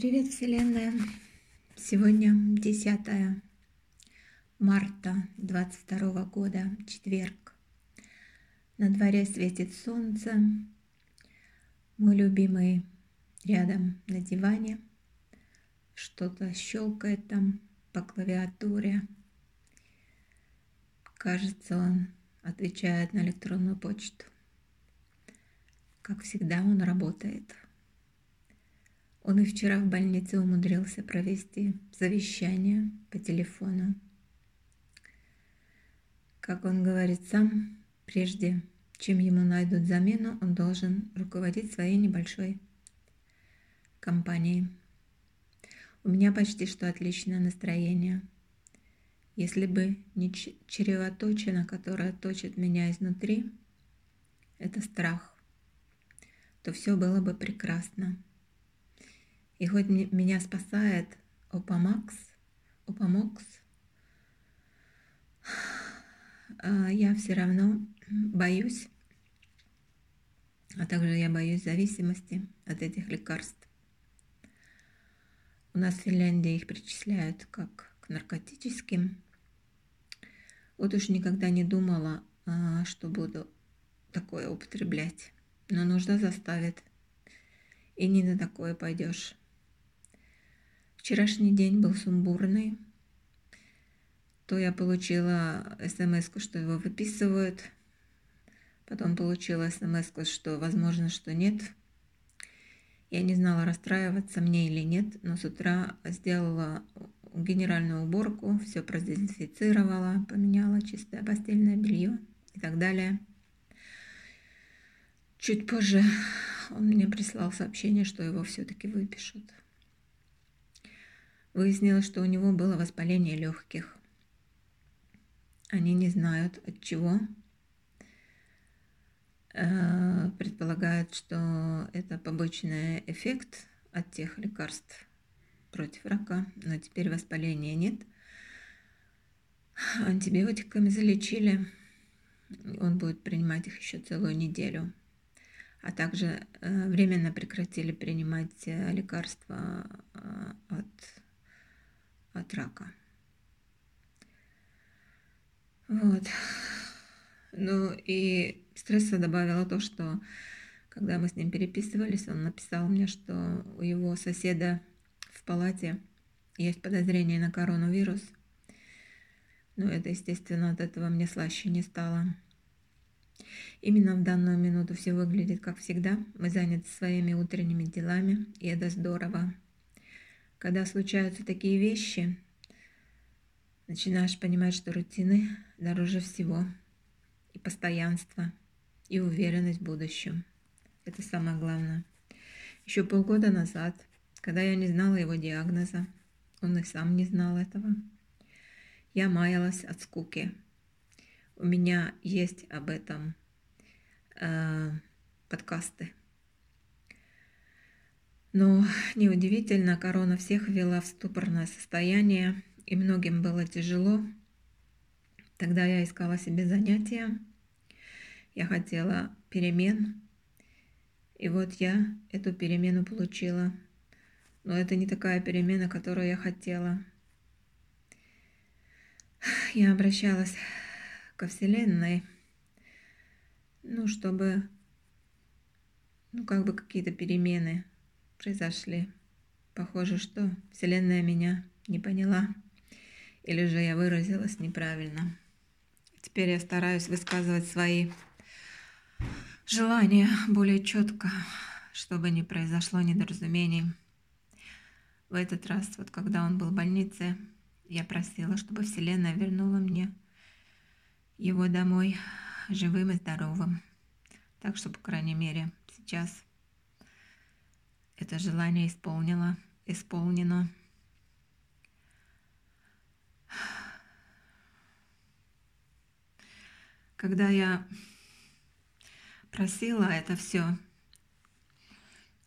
Привет, Вселенная! Сегодня 10 марта 22 года, четверг. На дворе светит солнце. Мой любимый рядом на диване. Что-то щелкает там по клавиатуре. Кажется, он отвечает на электронную почту. Как всегда, он работает. Он и вчера в больнице умудрился провести завещание по телефону. Как он говорит сам, прежде чем ему найдут замену, он должен руководить своей небольшой компанией. У меня почти что отличное настроение. Если бы не чревоточина, которая точит меня изнутри, это страх, то все было бы прекрасно. И хоть меня спасает Опамакс, Опамокс, а, я все равно боюсь, а также я боюсь зависимости от этих лекарств. У нас в Финляндии их причисляют как к наркотическим. Вот уж никогда не думала, а, что буду такое употреблять. Но нужда заставит. И не на такое пойдешь. Вчерашний день был сумбурный. То я получила смс что его выписывают. Потом получила смс что возможно, что нет. Я не знала, расстраиваться мне или нет, но с утра сделала генеральную уборку, все продезинфицировала, поменяла чистое постельное белье и так далее. Чуть позже он мне прислал сообщение, что его все-таки выпишут. Выяснилось, что у него было воспаление легких. Они не знают от чего. Э, предполагают, что это побочный эффект от тех лекарств против рака, но теперь воспаления нет. Антибиотиками залечили. Он будет принимать их еще целую неделю. А также э, временно прекратили принимать э, лекарства от от рака. Вот. Ну и стресса добавила то, что когда мы с ним переписывались, он написал мне, что у его соседа в палате есть подозрение на коронавирус. Но это, естественно, от этого мне слаще не стало. Именно в данную минуту все выглядит как всегда. Мы заняты своими утренними делами, и это здорово. Когда случаются такие вещи, начинаешь понимать, что рутины дороже всего, и постоянство, и уверенность в будущем. Это самое главное. Еще полгода назад, когда я не знала его диагноза, он и сам не знал этого, я маялась от скуки. У меня есть об этом э, подкасты. Но неудивительно, корона всех ввела в ступорное состояние, и многим было тяжело. Тогда я искала себе занятия, я хотела перемен, и вот я эту перемену получила. Но это не такая перемена, которую я хотела. Я обращалась ко Вселенной, ну, чтобы, ну, как бы какие-то перемены произошли. Похоже, что Вселенная меня не поняла, или же я выразилась неправильно. Теперь я стараюсь высказывать свои желания более четко, чтобы не произошло недоразумений. В этот раз, вот когда он был в больнице, я просила, чтобы Вселенная вернула мне его домой живым и здоровым. Так что, по крайней мере, сейчас это желание исполнило, исполнено. Когда я просила это все,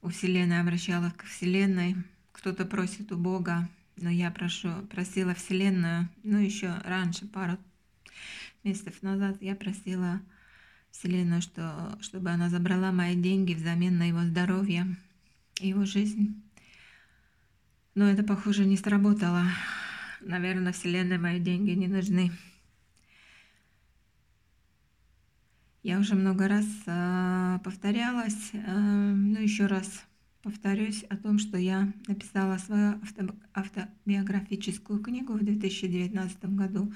у Вселенной обращалась к Вселенной, кто-то просит у Бога, но я прошу, просила Вселенную, ну еще раньше, пару месяцев назад, я просила Вселенную, что, чтобы она забрала мои деньги взамен на его здоровье, его жизнь. Но это, похоже, не сработало. Наверное, Вселенной мои деньги не нужны. Я уже много раз э, повторялась, э, но еще раз повторюсь о том, что я написала свою авто, автобиографическую книгу в 2019 году.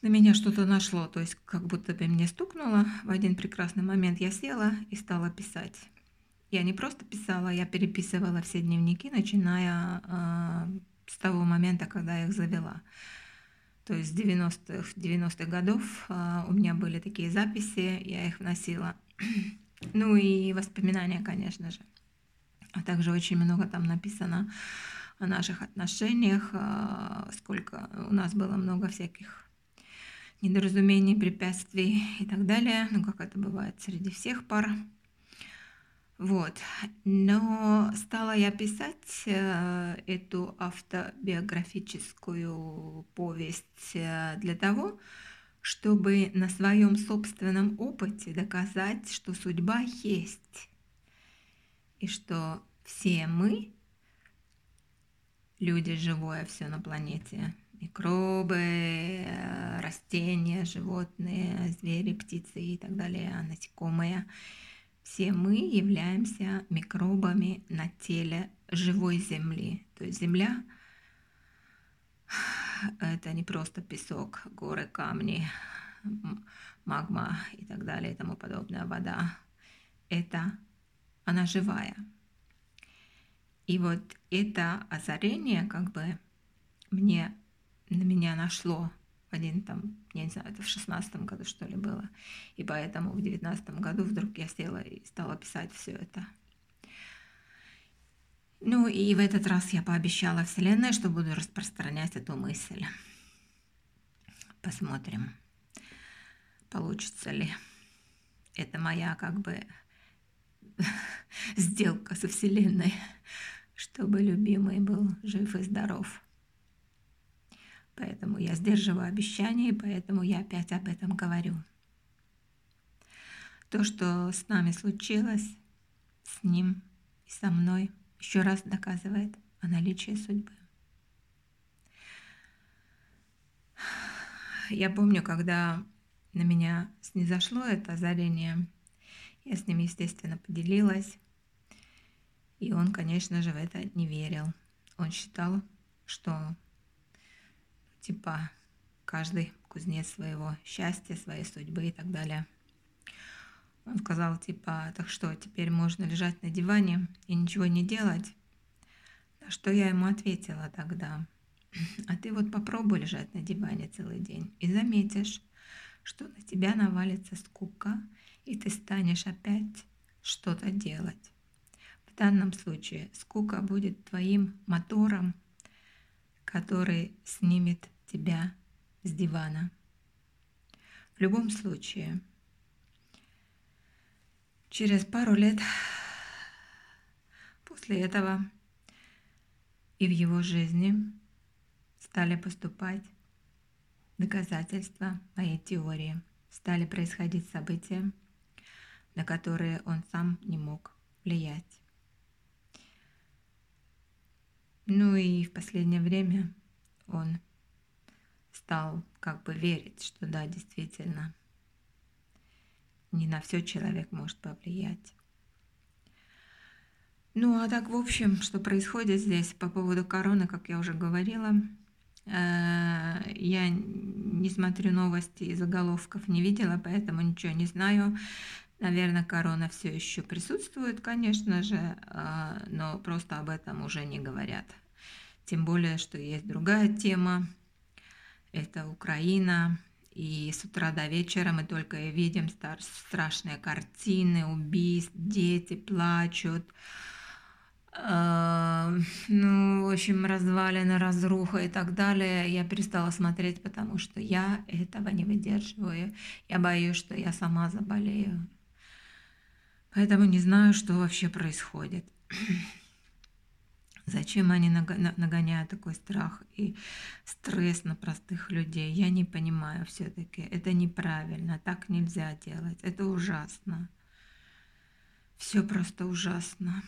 На меня что-то нашло, то есть как будто бы мне стукнуло. В один прекрасный момент я села и стала писать. Я не просто писала, я переписывала все дневники, начиная э, с того момента, когда я их завела. То есть 90-х 90 годов а, у меня были такие записи, я их вносила. Ну и воспоминания, конечно же. А также очень много там написано о наших отношениях, а, сколько у нас было много всяких недоразумений, препятствий и так далее. Ну, как это бывает среди всех пар. Вот. Но стала я писать э, эту автобиографическую повесть э, для того, чтобы на своем собственном опыте доказать, что судьба есть, и что все мы, люди живое все на планете, микробы, э, растения, животные, звери, птицы и так далее, насекомые – все мы являемся микробами на теле живой Земли. То есть Земля — это не просто песок, горы, камни, магма и так далее и тому подобное, вода. Это она живая. И вот это озарение как бы мне на меня нашло один там, я не знаю, это в шестнадцатом году что ли было. И поэтому в девятнадцатом году вдруг я села и стала писать все это. Ну и в этот раз я пообещала Вселенной, что буду распространять эту мысль. Посмотрим, получится ли. Это моя как бы сделка со Вселенной, чтобы любимый был жив и здоров. Поэтому я сдерживаю обещания, и поэтому я опять об этом говорю. То, что с нами случилось, с ним и со мной, еще раз доказывает о наличии судьбы. Я помню, когда на меня снизошло это озарение, я с ним, естественно, поделилась. И он, конечно же, в это не верил. Он считал, что типа каждый кузнец своего счастья, своей судьбы и так далее. Он сказал, типа, так что, теперь можно лежать на диване и ничего не делать? На что я ему ответила тогда, а ты вот попробуй лежать на диване целый день и заметишь, что на тебя навалится скука, и ты станешь опять что-то делать. В данном случае скука будет твоим мотором, который снимет тебя с дивана. В любом случае, через пару лет после этого и в его жизни стали поступать доказательства моей теории, стали происходить события, на которые он сам не мог влиять. Ну и в последнее время он стал как бы верить, что да, действительно, не на все человек может повлиять. Ну а так, в общем, что происходит здесь по поводу короны, как я уже говорила, э, я не смотрю новости и заголовков не видела, поэтому ничего не знаю. Наверное, корона все еще присутствует, конечно же, э, но просто об этом уже не говорят. Тем более, что есть другая тема, это Украина. И с утра до вечера мы только видим страшные картины, убийств, дети плачут. Э, ну, в общем, развалины, разруха и так далее. Я перестала смотреть, потому что я этого не выдерживаю. Я боюсь, что я сама заболею. Поэтому не знаю, что вообще происходит. Зачем они нагоняют такой страх и стресс на простых людей? Я не понимаю все-таки. Это неправильно, так нельзя делать. Это ужасно. Все просто ужасно.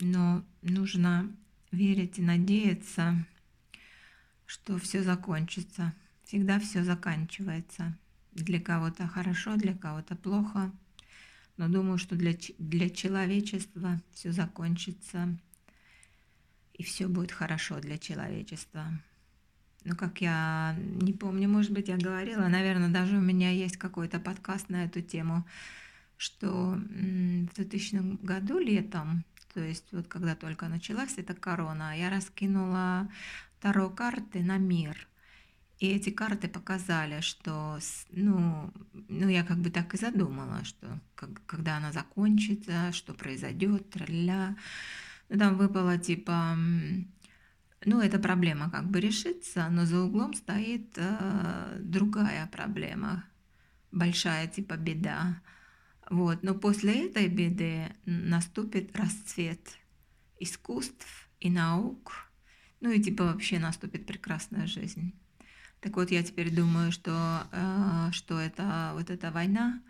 Но нужно верить и надеяться, что все закончится. Всегда все заканчивается. Для кого-то хорошо, для кого-то плохо. Но думаю, что для, для человечества все закончится и все будет хорошо для человечества. Ну, как я не помню, может быть, я говорила, наверное, даже у меня есть какой-то подкаст на эту тему, что в 2000 году летом, то есть вот когда только началась эта корона, я раскинула Таро карты на мир. И эти карты показали, что, ну, ну я как бы так и задумала, что как, когда она закончится, что произойдет, тролля. Ну, там выпало типа ну, эта проблема как бы решится, но за углом стоит э, другая проблема, большая типа беда. Вот. Но после этой беды наступит расцвет искусств и наук, ну и типа вообще наступит прекрасная жизнь. Так вот, я теперь думаю, что, э, что это вот эта война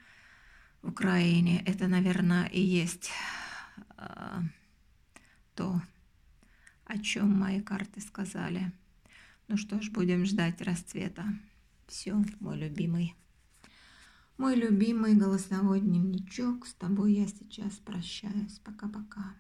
в Украине, это, наверное, и есть э, то, о чем мои карты сказали. Ну что ж, будем ждать расцвета. Все, мой любимый. Мой любимый голосовой дневничок. С тобой я сейчас прощаюсь. Пока-пока.